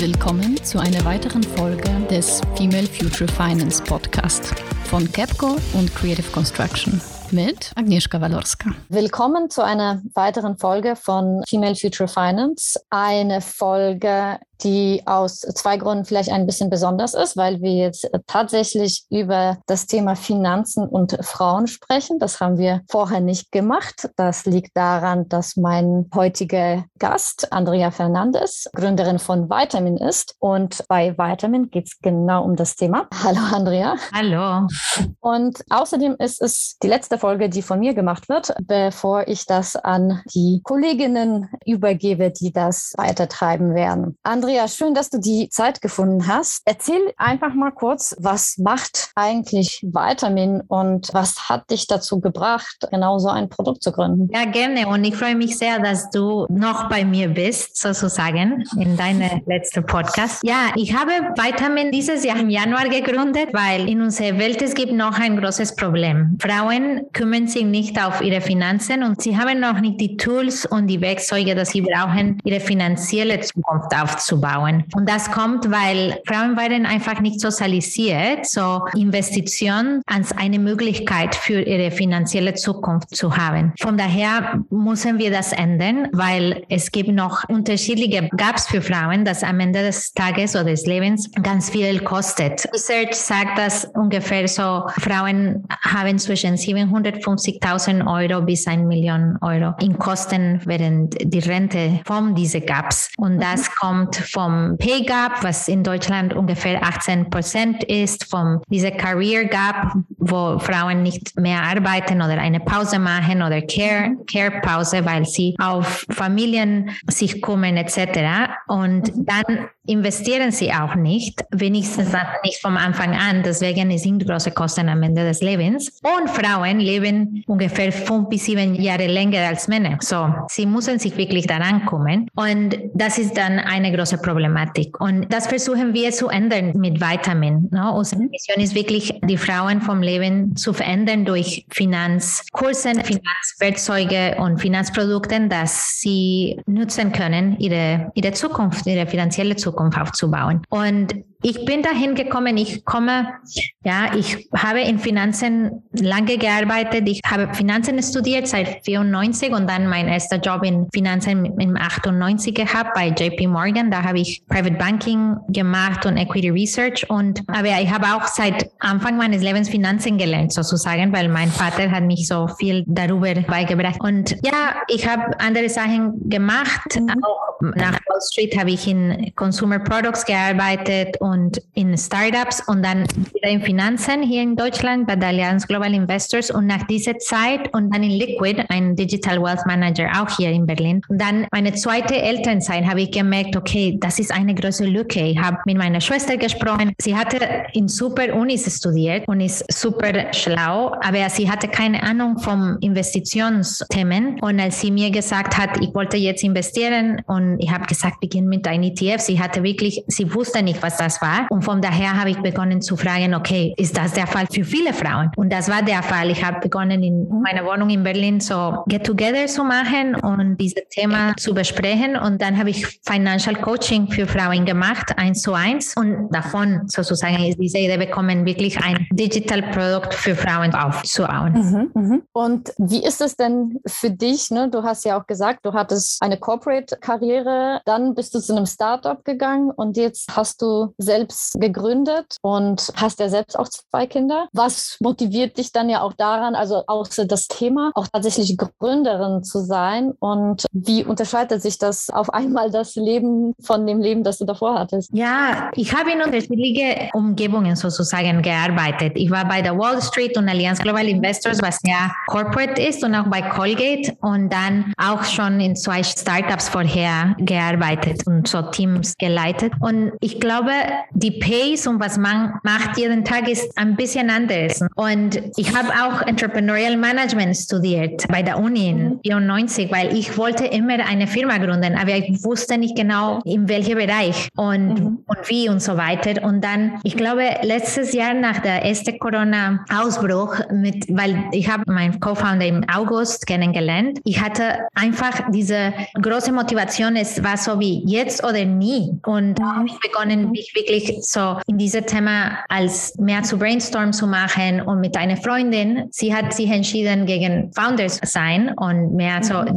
Willkommen zu einer weiteren Folge des Female Future Finance Podcast von Capco und Creative Construction mit Agnieszka Walorska. Willkommen zu einer weiteren Folge von Female Future Finance. Eine Folge, die aus zwei Gründen vielleicht ein bisschen besonders ist, weil wir jetzt tatsächlich über das Thema Finanzen und Frauen sprechen. Das haben wir vorher nicht gemacht. Das liegt daran, dass mein heutiger Gast, Andrea Fernandes, Gründerin von Vitamin ist. Und bei Vitamin geht es genau um das Thema. Hallo, Andrea. Hallo. Und außerdem ist es die letzte Folge, die von mir gemacht wird, bevor ich das an die Kolleginnen übergebe, die das weitertreiben werden. Andrea, Andrea, schön, dass du die Zeit gefunden hast. Erzähl einfach mal kurz, was macht eigentlich Vitamin und was hat dich dazu gebracht, genau so ein Produkt zu gründen? Ja, gerne. Und ich freue mich sehr, dass du noch bei mir bist, sozusagen, in deinem letzten Podcast. Ja, ich habe Vitamin dieses Jahr im Januar gegründet, weil in unserer Welt es gibt noch ein großes Problem. Frauen kümmern sich nicht auf ihre Finanzen und sie haben noch nicht die Tools und die Werkzeuge, die sie brauchen, ihre finanzielle Zukunft aufzubauen aufzubauen. Und das kommt, weil Frauen werden einfach nicht sozialisiert, so Investition als eine Möglichkeit für ihre finanzielle Zukunft zu haben. Von daher müssen wir das ändern, weil es gibt noch unterschiedliche Gaps für Frauen, das am Ende des Tages oder des Lebens ganz viel kostet. Research sagt, dass ungefähr so Frauen haben zwischen 750.000 Euro bis 1 Million Euro in Kosten während die Rente von diesen Gaps. Und das kommt vom Pay Gap, was in Deutschland ungefähr 18 Prozent ist, vom dieser Career Gap, wo Frauen nicht mehr arbeiten oder eine Pause machen oder Care, Care Pause, weil sie auf Familien sich kümmern etc. Und dann investieren sie auch nicht, wenigstens nicht vom Anfang an. Deswegen sind große Kosten am Ende des Lebens. Und Frauen leben ungefähr fünf bis sieben Jahre länger als Männer. So, sie müssen sich wirklich daran kommen. Und das ist dann eine große Problematik. Und das versuchen wir zu ändern mit Vitamin. Ne? Unsere Mission ist wirklich, die Frauen vom Leben zu verändern durch Finanzkursen, Finanzwerkzeuge und Finanzprodukte, dass sie nutzen können, ihre, ihre Zukunft, ihre finanzielle Zukunft aufzubauen. Und ich bin dahin gekommen, ich komme, ja, ich habe in Finanzen lange gearbeitet. Ich habe Finanzen studiert seit 94 und dann mein erster Job in Finanzen im 98 gehabt bei JP Morgan. Da habe ich Private Banking gemacht und Equity Research und, aber ich habe auch seit Anfang meines Lebens Finanzen gelernt sozusagen, weil mein Vater hat mich so viel darüber beigebracht. Und ja, ich habe andere Sachen gemacht. Mhm. Auch nach Wall Street habe ich in Consumer Products gearbeitet und in Startups und dann wieder in Finanzen hier in Deutschland bei der Allianz Global Investors und nach dieser Zeit und dann in Liquid, ein Digital Wealth Manager auch hier in Berlin. Und dann meine zweite Elternzeit habe ich gemerkt, okay, das ist eine große Lücke. Ich habe mit meiner Schwester gesprochen. Sie hatte in super Unis studiert und ist super schlau, aber sie hatte keine Ahnung vom Investitionsthemen. Und als sie mir gesagt hat, ich wollte jetzt investieren und ich habe gesagt, beginn mit einem ETF, sie hatte wirklich, sie wusste nicht, was das war. Und von daher habe ich begonnen zu fragen, okay, ist das der Fall für viele Frauen? Und das war der Fall. Ich habe begonnen, in meiner Wohnung in Berlin so Get-Together zu machen und dieses Thema zu besprechen. Und dann habe ich Financial Coaching für Frauen gemacht, eins zu eins. Und davon sozusagen ist diese Idee bekommen, wirklich ein Digital Produkt für Frauen aufzubauen. Mhm, mhm. Und wie ist es denn für dich? Ne? Du hast ja auch gesagt, du hattest eine Corporate-Karriere, dann bist du zu einem Startup gegangen und jetzt hast du selbst gegründet und hast ja selbst auch zwei Kinder. Was motiviert dich dann ja auch daran, also außer das Thema, auch tatsächlich Gründerin zu sein? Und wie unterscheidet sich das auf einmal das Leben von dem Leben, das du davor hattest? Ja, ich habe in unterschiedlichen Umgebungen sozusagen gearbeitet. Ich war bei der Wall Street und Allianz Global Investors, was ja Corporate ist und auch bei Colgate und dann auch schon in zwei Startups vorher gearbeitet und so Teams geleitet. Und ich glaube, die Pace und was man macht jeden Tag ist ein bisschen anders. Und ich habe auch Entrepreneurial Management studiert bei der Uni in 94, weil ich wollte immer eine Firma gründen, aber ich wusste nicht genau, in welchem Bereich und, mhm. und wie und so weiter. Und dann, ich glaube, letztes Jahr nach der ersten Corona-Ausbruch, mit, weil ich habe meinen Co-Founder im August kennengelernt, ich hatte einfach diese große Motivation, es war so wie jetzt oder nie. Und habe ich begonnen, mich wirklich so in diesem Thema als mehr zu brainstormen zu machen und mit einer Freundin, sie hat sich entschieden gegen Founders sein und mehr so mhm.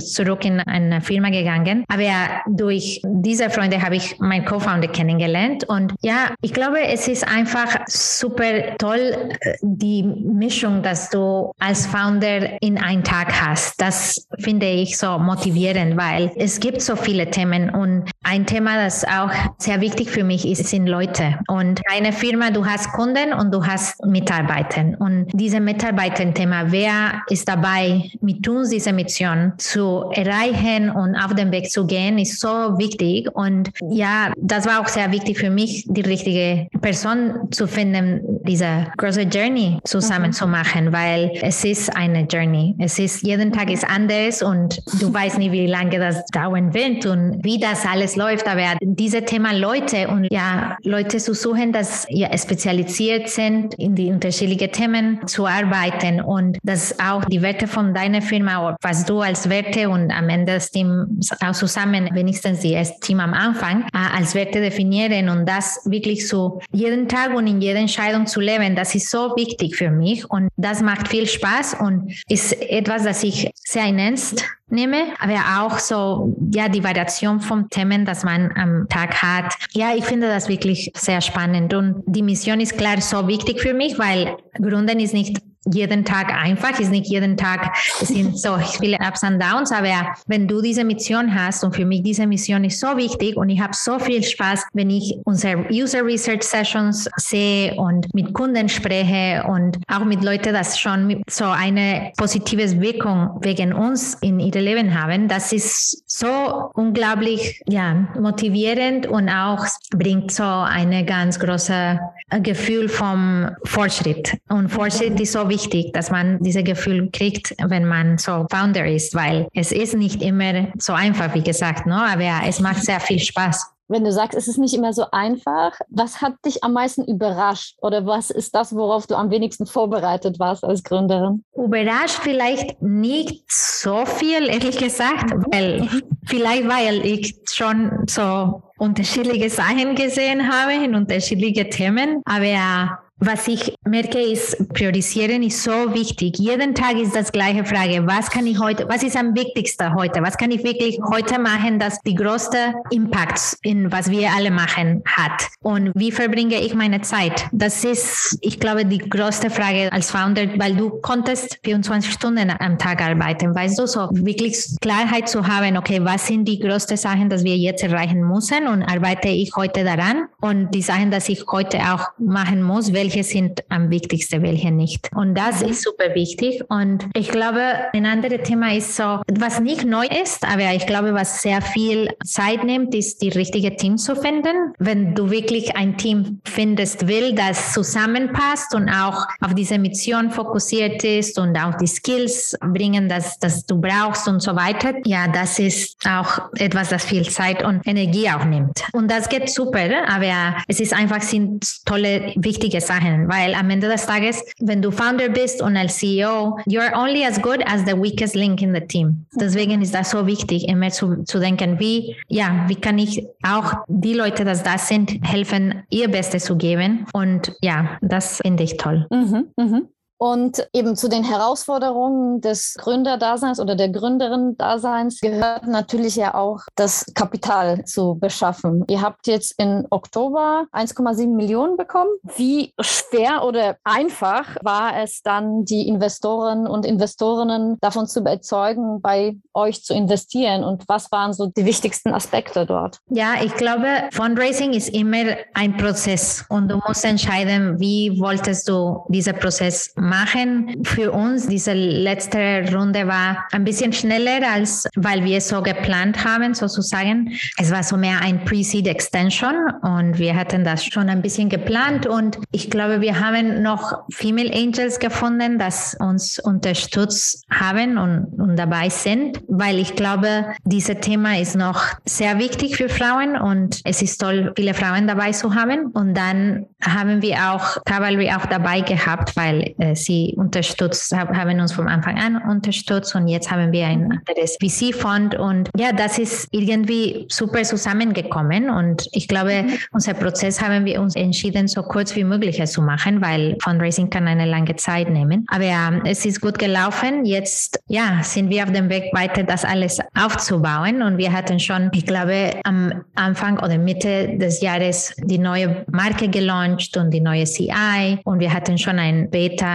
zurück in eine Firma gegangen. Aber ja, durch diese Freunde habe ich meinen Co-Founder kennengelernt und ja, ich glaube, es ist einfach super toll, die Mischung, dass du als Founder in einen Tag hast. Das finde ich so motivierend, weil es gibt so viele Themen und ein Thema, das auch sehr wichtig für mich ist, sind Leute. Und eine Firma, du hast Kunden und du hast Mitarbeiter. Und diese Mitarbeiter-Thema, wer ist dabei, mit uns diese Mission zu erreichen und auf den Weg zu gehen, ist so wichtig. Und ja, das war auch sehr wichtig für mich, die richtige Person zu finden, diese große Journey zusammen mhm. zu machen, weil es ist eine Journey. Es ist, jeden Tag ist anders und du weißt nie, wie lange das dauern wird und wie das alles läuft. Aber dieses Thema Leute und ja, Leute zu suchen, dass ja spezialisiert sind in die unterschiedlichen Themen zu arbeiten und dass auch die Werte von deiner Firma, was du als Werte und am Ende das Team auch zusammen, wenigstens das Team am Anfang, äh, als Werte definieren und das wirklich so jeden Tag und in jeder Entscheidung zu leben, das ist so wichtig für mich und das macht viel Spaß und ist etwas, das ich sehr ernst nehme, aber auch so, ja, die Variation von Themen, das man am Tag hat. Ja, ich finde das wirklich sehr spannend und die Mission ist klar so wichtig für mich, weil Gründen ist nicht jeden Tag einfach, ist nicht jeden Tag, es sind so viele Ups und Downs, aber wenn du diese Mission hast und für mich diese Mission ist so wichtig und ich habe so viel Spaß, wenn ich unsere User Research Sessions sehe und mit Kunden spreche und auch mit Leuten, das schon so eine positive Wirkung wegen uns in ihrem Leben haben, das ist so unglaublich ja, motivierend und auch bringt so eine ganz große Gefühl vom Fortschritt. Und Fortschritt ist so wichtig wichtig, dass man dieses Gefühl kriegt, wenn man so Founder ist, weil es ist nicht immer so einfach, wie gesagt, ne? aber es macht sehr viel Spaß. Wenn du sagst, es ist nicht immer so einfach, was hat dich am meisten überrascht oder was ist das, worauf du am wenigsten vorbereitet warst als Gründerin? Überrascht vielleicht nicht so viel, ehrlich gesagt, weil vielleicht weil ich schon so unterschiedliche Sachen gesehen habe in unterschiedliche Themen, aber was ich merke, ist, priorisieren ist so wichtig. Jeden Tag ist das gleiche Frage. Was kann ich heute, was ist am wichtigsten heute? Was kann ich wirklich heute machen, das die größte Impact in was wir alle machen hat? Und wie verbringe ich meine Zeit? Das ist, ich glaube, die größte Frage als Founder, weil du konntest 24 Stunden am Tag arbeiten. Weißt du, so wirklich Klarheit zu haben, okay, was sind die größten Sachen, dass wir jetzt erreichen müssen und arbeite ich heute daran? Und die Sachen, dass ich heute auch machen muss, welche welche sind am wichtigsten, welche nicht. Und das ist super wichtig. Und ich glaube, ein anderes Thema ist so, was nicht neu ist, aber ich glaube, was sehr viel Zeit nimmt, ist die richtige Team zu finden. Wenn du wirklich ein Team findest, will, das zusammenpasst und auch auf diese Mission fokussiert ist und auch die Skills bringen, dass, dass du brauchst und so weiter. Ja, das ist auch etwas, das viel Zeit und Energie auch nimmt. Und das geht super, aber es ist einfach, sind tolle, wichtige Sachen machen, weil am Ende des Tages, wenn du Founder bist und als CEO, you're only as good as the weakest link in the team. Deswegen ist das so wichtig, immer zu, zu denken, wie, ja, wie kann ich auch die Leute, die da sind, helfen, ihr Bestes zu geben. Und ja, das finde ich toll. Mhm, mh. Und eben zu den Herausforderungen des Gründerdaseins oder der Gründerin-Daseins gehört natürlich ja auch das Kapital zu beschaffen. Ihr habt jetzt in Oktober 1,7 Millionen bekommen. Wie schwer oder einfach war es dann, die Investoren und Investorinnen davon zu überzeugen, bei euch zu investieren? Und was waren so die wichtigsten Aspekte dort? Ja, ich glaube, Fundraising ist immer ein Prozess und du musst entscheiden, wie wolltest du diesen Prozess machen machen für uns, diese letzte Runde war ein bisschen schneller, als weil wir es so geplant haben, sozusagen. Es war so mehr ein Pre-Seed Extension und wir hatten das schon ein bisschen geplant und ich glaube, wir haben noch Female Angels gefunden, das uns unterstützt haben und, und dabei sind, weil ich glaube, dieses Thema ist noch sehr wichtig für Frauen und es ist toll, viele Frauen dabei zu haben. Und dann haben wir auch Cavalry auch dabei gehabt, weil äh, sie unterstützt, haben uns vom Anfang an unterstützt und jetzt haben wir ein anderes VC-Fond und ja, das ist irgendwie super zusammengekommen und ich glaube, mhm. unser Prozess haben wir uns entschieden, so kurz wie möglich zu machen, weil Fundraising kann eine lange Zeit nehmen. Aber ja, es ist gut gelaufen. Jetzt ja, sind wir auf dem Weg weiter, das alles aufzubauen und wir hatten schon, ich glaube, am Anfang oder Mitte des Jahres die neue Marke gelauncht und die neue CI und wir hatten schon ein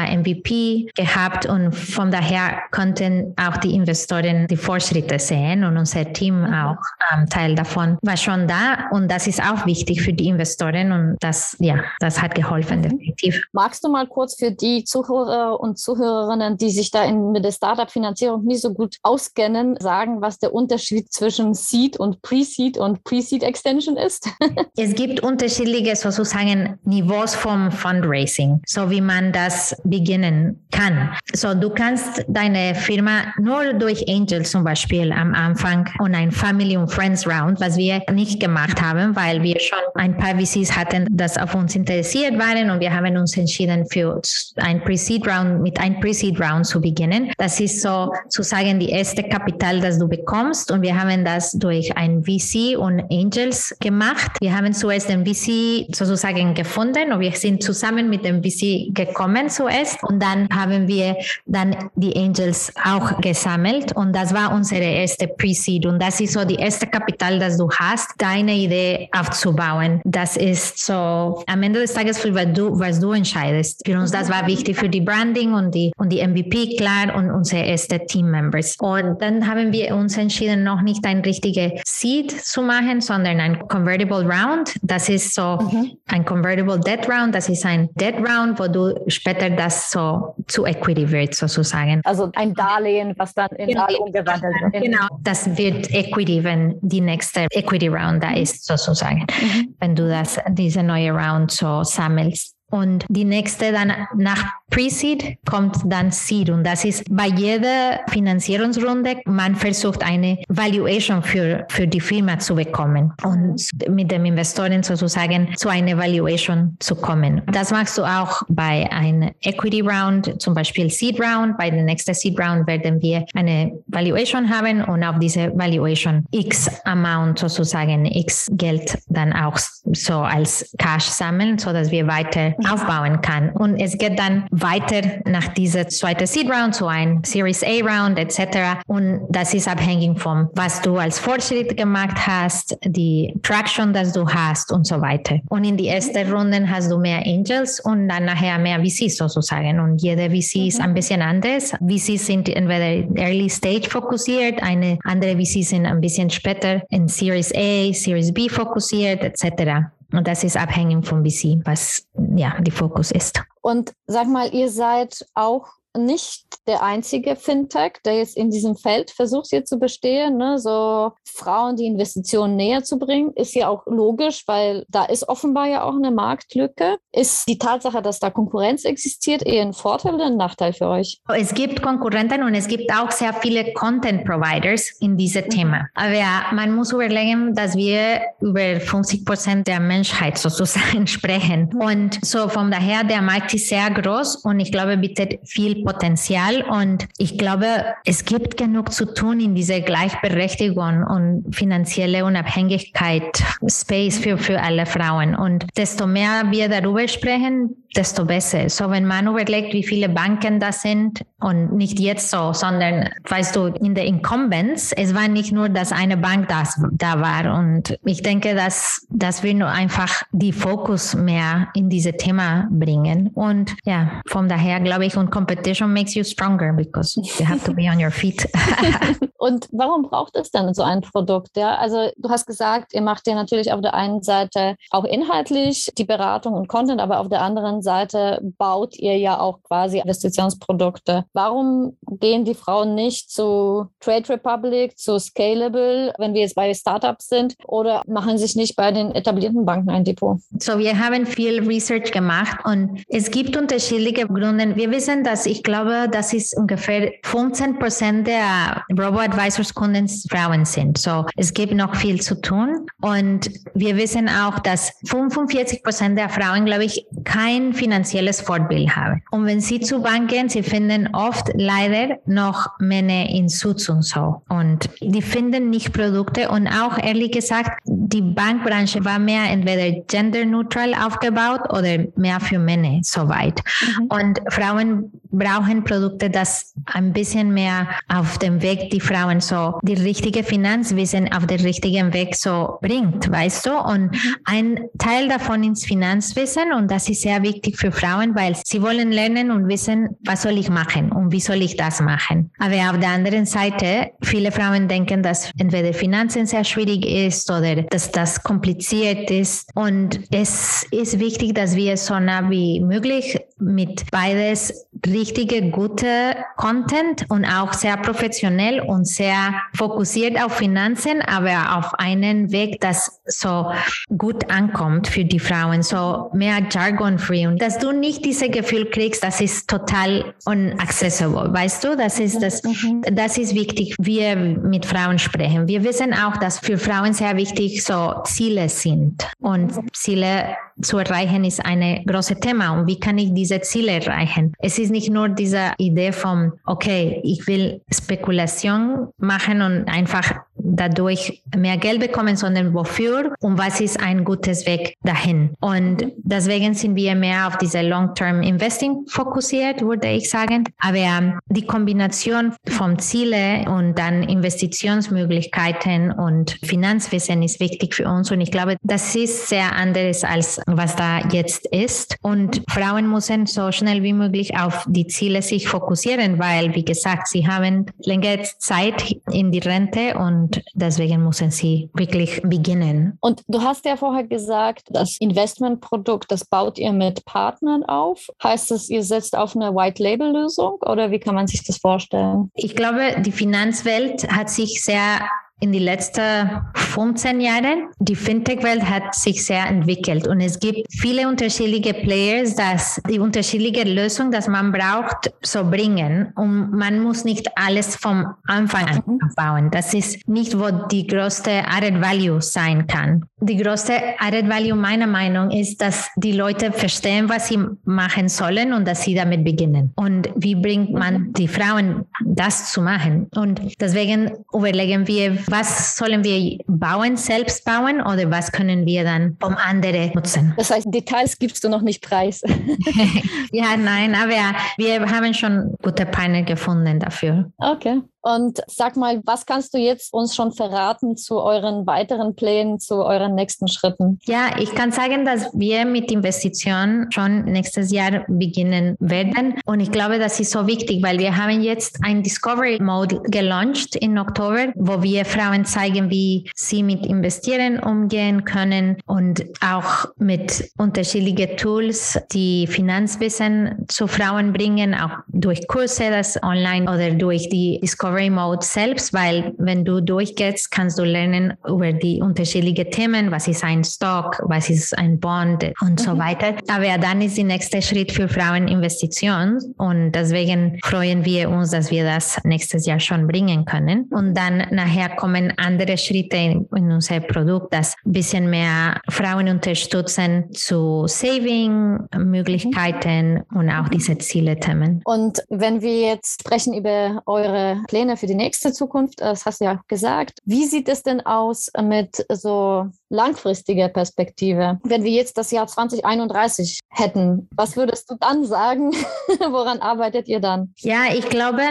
Beta-MVP gehabt und von daher konnten auch die Investoren die Fortschritte sehen und unser Team mhm. auch ähm, Teil davon war schon da und das ist auch wichtig für die Investoren und das, ja, das hat geholfen, mhm. definitiv. Magst du mal kurz für die Zuhörer und Zuhörerinnen, die sich da in, mit der Startup-Finanzierung nicht so gut auskennen, sagen, was der Unterschied zwischen Seed und Pre-Seed und Pre-Seed Extension ist? es gibt unterschiedliche sozusagen Niveaus vom Fundraising, so wie man das beginnen kann. So, du kannst deine Firma nur durch Angels zum Beispiel am Anfang und ein Family und Friends Round, was wir nicht gemacht haben, weil wir schon ein paar VCs hatten, das auf uns interessiert waren und wir haben uns entschieden für ein Pre-Seed Round mit einem Pre-Seed Round zu beginnen. Das ist so sozusagen die erste Kapital, das du bekommst und wir haben das durch ein VC und Angels gemacht. Wir haben zuerst den VC sozusagen gefunden und wir sind zusammen mit dem VC gekommen zuerst und dann haben wir dann die Angels auch gesammelt und das war unsere erste Pre-Seed und das ist so die erste Kapital, das du hast, deine Idee aufzubauen. Das ist so am Ende des Tages für was du, was du entscheidest. Für uns das war wichtig für die Branding und die und die MVP klar und unsere erste Team Members. Und dann haben wir uns entschieden, noch nicht ein richtiges Seed zu machen, sondern ein Convertible Round. Das ist so mhm. ein Convertible Debt Round. Das ist ein Debt Round, wo du später das so zu Equity wird sozusagen. Also ein Darlehen, was dann in Darlehen umgewandelt wird. Genau, das wird Equity, wenn die nächste Equity Round da ist sozusagen. Mhm. Wenn du das, diese neue Round so sammelst. Und die nächste dann nach Pre-Seed kommt dann Seed und das ist bei jeder Finanzierungsrunde, man versucht eine Valuation für, für die Firma zu bekommen und mit dem Investoren sozusagen zu einer Valuation zu kommen. Das machst du auch bei einem Equity Round, zum Beispiel Seed Round. Bei der nächsten Seed Round werden wir eine Valuation haben und auf diese Valuation X Amount sozusagen, X Geld dann auch so als Cash sammeln, so dass wir weiter aufbauen kann. Und es geht dann weiter nach dieser zweiten Seed Round zu ein Series A Round etc. Und das ist abhängig von was du als Fortschritt gemacht hast, die Traction, das du hast und so weiter. Und in die ersten Runden hast du mehr Angels und dann nachher mehr VCs sozusagen. Und jeder VC ist ein bisschen anders. VCs sind entweder Early Stage fokussiert, eine andere VCs sind ein bisschen später in Series A, Series B fokussiert etc. Und das ist abhängig vom VC, was ja die Fokus ist. Und sag mal, ihr seid auch nicht der einzige Fintech, der jetzt in diesem Feld versucht hier zu bestehen. Ne? So Frauen die Investitionen näher zu bringen, ist ja auch logisch, weil da ist offenbar ja auch eine Marktlücke. Ist die Tatsache, dass da Konkurrenz existiert, eher ein Vorteil oder ein Nachteil für euch? Es gibt Konkurrenten und es gibt auch sehr viele Content Providers in diesem mhm. Thema. Aber ja, man muss überlegen, dass wir über 50 Prozent der Menschheit sozusagen sprechen. Und so von daher, der Markt ist sehr groß und ich glaube, bietet viel Potenzial und ich glaube, es gibt genug zu tun in dieser Gleichberechtigung und finanzielle Unabhängigkeit, Space für, für alle Frauen. Und desto mehr wir darüber sprechen, desto besser. So, wenn man überlegt, wie viele Banken das sind und nicht jetzt so, sondern, weißt du, in der Incumbents, es war nicht nur, dass eine Bank das, da war. Und ich denke, dass, dass wir nur einfach die Fokus mehr in diese Thema bringen. Und ja, von daher glaube ich, und Competition makes you stronger because you have to be on your feet. und warum braucht es dann so ein Produkt? Ja, also du hast gesagt, ihr macht ja natürlich auf der einen Seite auch inhaltlich die Beratung und Content, aber auf der anderen Seite baut ihr ja auch quasi Investitionsprodukte. Warum gehen die Frauen nicht zu Trade Republic, zu Scalable, wenn wir jetzt bei Startups sind, oder machen sich nicht bei den etablierten Banken ein Depot? So, wir haben viel Research gemacht und es gibt unterschiedliche Gründe. Wir wissen, dass ich glaube, das ist ungefähr 15 Prozent der Robo-Advisors Kunden Frauen sind. So, es gibt noch viel zu tun und wir wissen auch, dass 45 Prozent der Frauen, glaube ich, kein finanzielles Fortbild haben. Und wenn sie zu Bank gehen, sie finden oft leider noch Männer in Suits und so. Und die finden nicht Produkte und auch ehrlich gesagt, die Bankbranche war mehr entweder genderneutral aufgebaut oder mehr für Männer soweit. Mhm. Und Frauen brauchen Produkte, das ein bisschen mehr auf dem Weg die Frauen so die richtige Finanzwissen auf den richtigen Weg so bringt, weißt du? Und ein Teil davon ist Finanzwissen und das ist sehr wichtig für Frauen, weil sie wollen lernen und wissen, was soll ich machen und wie soll ich das machen. Aber auf der anderen Seite, viele Frauen denken, dass entweder Finanzen sehr schwierig ist oder dass das kompliziert ist und es ist wichtig, dass wir so nah wie möglich mit beides richtige, gute Content und auch sehr professionell und sehr fokussiert auf Finanzen, aber auf einen Weg, das so gut ankommt für die Frauen, so mehr jargon-free und dass du nicht dieses Gefühl kriegst, das ist total unaccessible, weißt du? Das ist das, mhm. das ist wichtig, wir mit Frauen sprechen. Wir wissen auch, dass für Frauen sehr wichtig so Ziele sind und Ziele zu erreichen ist ein großes Thema. Und wie kann ich diese Ziele erreichen? Es ist nicht nur diese Idee von, okay, ich will Spekulation machen und einfach dadurch mehr Geld bekommen, sondern wofür und was ist ein gutes Weg dahin. Und deswegen sind wir mehr auf diese Long-Term Investing fokussiert, würde ich sagen. Aber ähm, die Kombination von Ziele und dann Investitionsmöglichkeiten und Finanzwissen ist wichtig für uns. Und ich glaube, das ist sehr anderes als was da jetzt ist. Und Frauen müssen so schnell wie möglich auf die Ziele sich fokussieren, weil, wie gesagt, sie haben längere Zeit in die Rente und deswegen müssen sie wirklich beginnen. Und du hast ja vorher gesagt, das Investmentprodukt, das baut ihr mit Partnern auf. Heißt das, ihr setzt auf eine White-Label-Lösung oder wie kann man sich das vorstellen? Ich glaube, die Finanzwelt hat sich sehr in die letzten 15 Jahren. Die Fintech-Welt hat sich sehr entwickelt und es gibt viele unterschiedliche Players, dass die unterschiedliche Lösungen, dass man braucht, so bringen und man muss nicht alles vom Anfang an aufbauen. Das ist nicht, wo die größte Added Value sein kann. Die größte Added Value meiner Meinung ist, dass die Leute verstehen, was sie machen sollen und dass sie damit beginnen. Und wie bringt man die Frauen das zu machen? Und deswegen überlegen wir, was sollen wir bauen, selbst bauen oder was können wir dann vom anderen nutzen? Das heißt, Details gibst du noch nicht preis. ja, nein, aber wir haben schon gute Partner gefunden dafür. Okay. Und sag mal, was kannst du jetzt uns schon verraten zu euren weiteren Plänen, zu euren nächsten Schritten? Ja, ich kann sagen, dass wir mit Investitionen schon nächstes Jahr beginnen werden. Und ich glaube, das ist so wichtig, weil wir haben jetzt ein Discovery Mode gelauncht im Oktober, wo wir Frauen zeigen, wie sie mit Investieren umgehen können und auch mit unterschiedlichen Tools die Finanzwissen zu Frauen bringen, auch durch Kurse, das online oder durch die Discovery Discovery Mode selbst, weil wenn du durchgehst, kannst du lernen über die unterschiedlichen Themen, was ist ein Stock, was ist ein Bond und mhm. so weiter. Aber dann ist der nächste Schritt für Frauen Investition und deswegen freuen wir uns, dass wir das nächstes Jahr schon bringen können. Und dann nachher kommen andere Schritte in, in unser Produkt, das ein bisschen mehr Frauen unterstützen zu Saving-Möglichkeiten mhm. und auch diese Ziele-Themen. Und wenn wir jetzt sprechen über eure Pläne, Pläne für die nächste Zukunft? Das hast du ja gesagt. Wie sieht es denn aus mit so langfristiger Perspektive? Wenn wir jetzt das Jahr 2031 hätten, was würdest du dann sagen? Woran arbeitet ihr dann? Ja, ich glaube,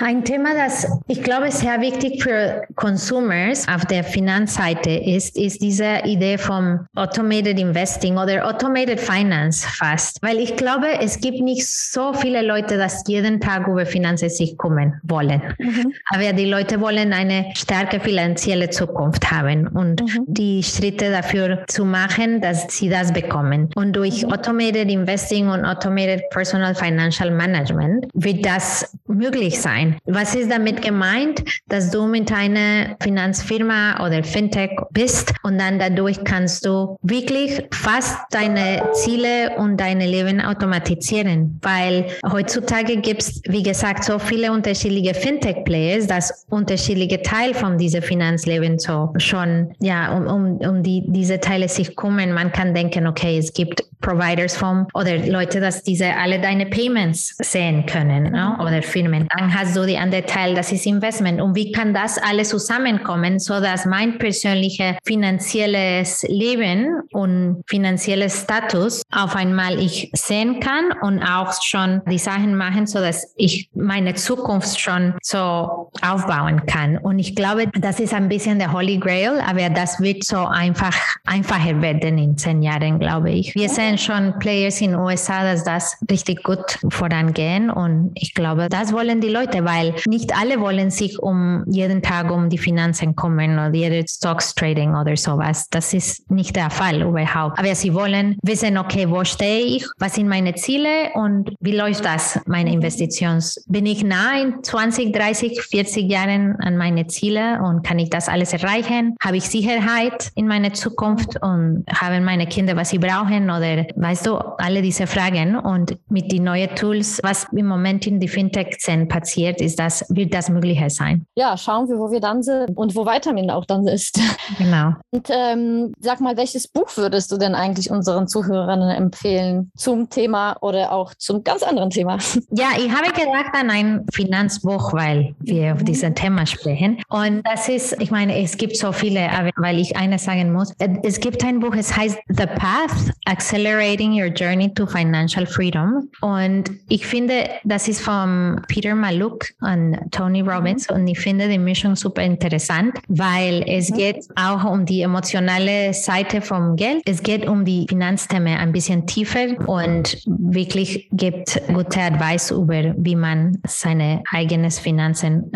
ein Thema, das ich glaube sehr wichtig für Consumers auf der Finanzseite ist, ist diese Idee vom Automated Investing oder Automated Finance fast. Weil ich glaube, es gibt nicht so viele Leute, die jeden Tag über Finanzen sich kümmern wollen. Mhm. Aber die Leute wollen eine starke finanzielle Zukunft haben und mhm. die Schritte dafür zu machen, dass sie das bekommen. Und durch mhm. Automated Investing und Automated Personal Financial Management wird das möglich sein. Was ist damit gemeint? Dass du mit einer Finanzfirma oder Fintech bist und dann dadurch kannst du wirklich fast deine Ziele und deine Leben automatisieren, weil heutzutage gibt es, wie gesagt, so viele unterschiedliche Fintech-Players, dass unterschiedliche Teile von diesem Finanzleben so schon, ja, um, um, um die, diese Teile sich kümmern. Man kann denken, okay, es gibt Providers vom oder Leute, dass diese alle deine Payments sehen können no? Mhm. oder Firmen. Dann hast du die andere Teil, das ist Investment. Und wie kann das alles zusammenkommen, so dass mein persönliches finanzielles Leben und finanzielles Status auf einmal ich sehen kann und auch schon die Sachen machen, so dass ich meine Zukunft schon so aufbauen kann. Und ich glaube, das ist ein bisschen der Holy Grail, aber das wird so einfach einfacher werden in zehn Jahren, glaube ich. Wir sehen schon Players in den USA, dass das richtig gut vorangehen und ich glaube, das wollen die Leute, weil nicht alle wollen sich um jeden Tag um die Finanzen kommen oder jede Stocks Trading oder sowas. Das ist nicht der Fall überhaupt. Aber sie wollen wissen, okay, wo stehe ich, was sind meine Ziele und wie läuft das, meine Investitions? Bin ich nah in 20, 30, 40 Jahren an meine Ziele und kann ich das alles erreichen? Habe ich Sicherheit in meiner Zukunft und haben meine Kinder, was sie brauchen oder weißt du, alle diese Fragen und mit den neuen Tools, was im Moment in die Fintech-Szene passiert, ist das, wird das möglicher sein. Ja, schauen wir, wo wir dann sind und wo Vitamin auch dann ist. Genau. Und ähm, sag mal, welches Buch würdest du denn eigentlich unseren Zuhörern empfehlen zum Thema oder auch zum ganz anderen Thema? Ja, ich habe gedacht an ein Finanzbuch, weil wir auf dieses Thema sprechen. Und das ist, ich meine, es gibt so viele, aber weil ich eines sagen muss, es gibt ein Buch, es heißt The Path, Accelerating Your Journey to Financial Freedom. Und ich finde, das ist von Peter Maluk und Tony Robbins. Und ich finde die Mischung super interessant, weil es geht auch um die emotionale Seite vom Geld. Es geht um die Finanzthemen ein bisschen tiefer und wirklich gibt gute Advice über, wie man seine eigenen Finanzen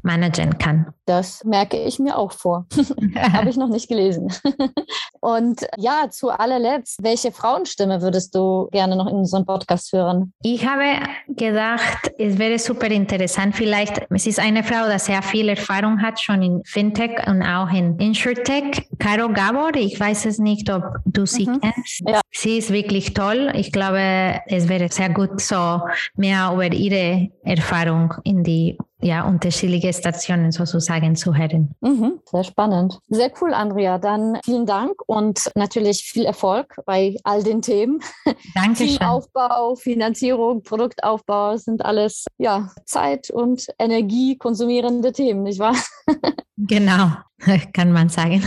managen kann. Das merke ich mir auch vor. Habe ich noch nicht gelesen. und ja, zu allerletzt, welche Frauenstimme würdest du gerne noch in unserem Podcast hören? Ich habe gedacht, es wäre super interessant, vielleicht, es ist eine Frau, die sehr viel Erfahrung hat, schon in Fintech und auch in InsurTech. Caro Gabor, ich weiß es nicht, ob du sie mhm. kennst. Ja. Sie ist wirklich toll. Ich glaube, es wäre sehr gut, so mehr über ihre Erfahrung in die ja, unterschiedliche Stationen sozusagen zu hören. Mhm, sehr spannend. Sehr cool, Andrea. Dann vielen Dank und natürlich viel Erfolg bei all den Themen. Danke. Teamaufbau, Finanzierung, Produktaufbau sind alles ja, Zeit- und Energie konsumierende Themen, nicht wahr? Genau, kann man sagen.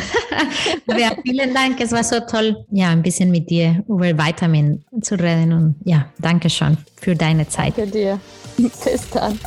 ja, vielen Dank, es war so toll, ja, ein bisschen mit dir über Vitamin zu reden und ja, danke schon für deine Zeit. Danke dir. Bis dann.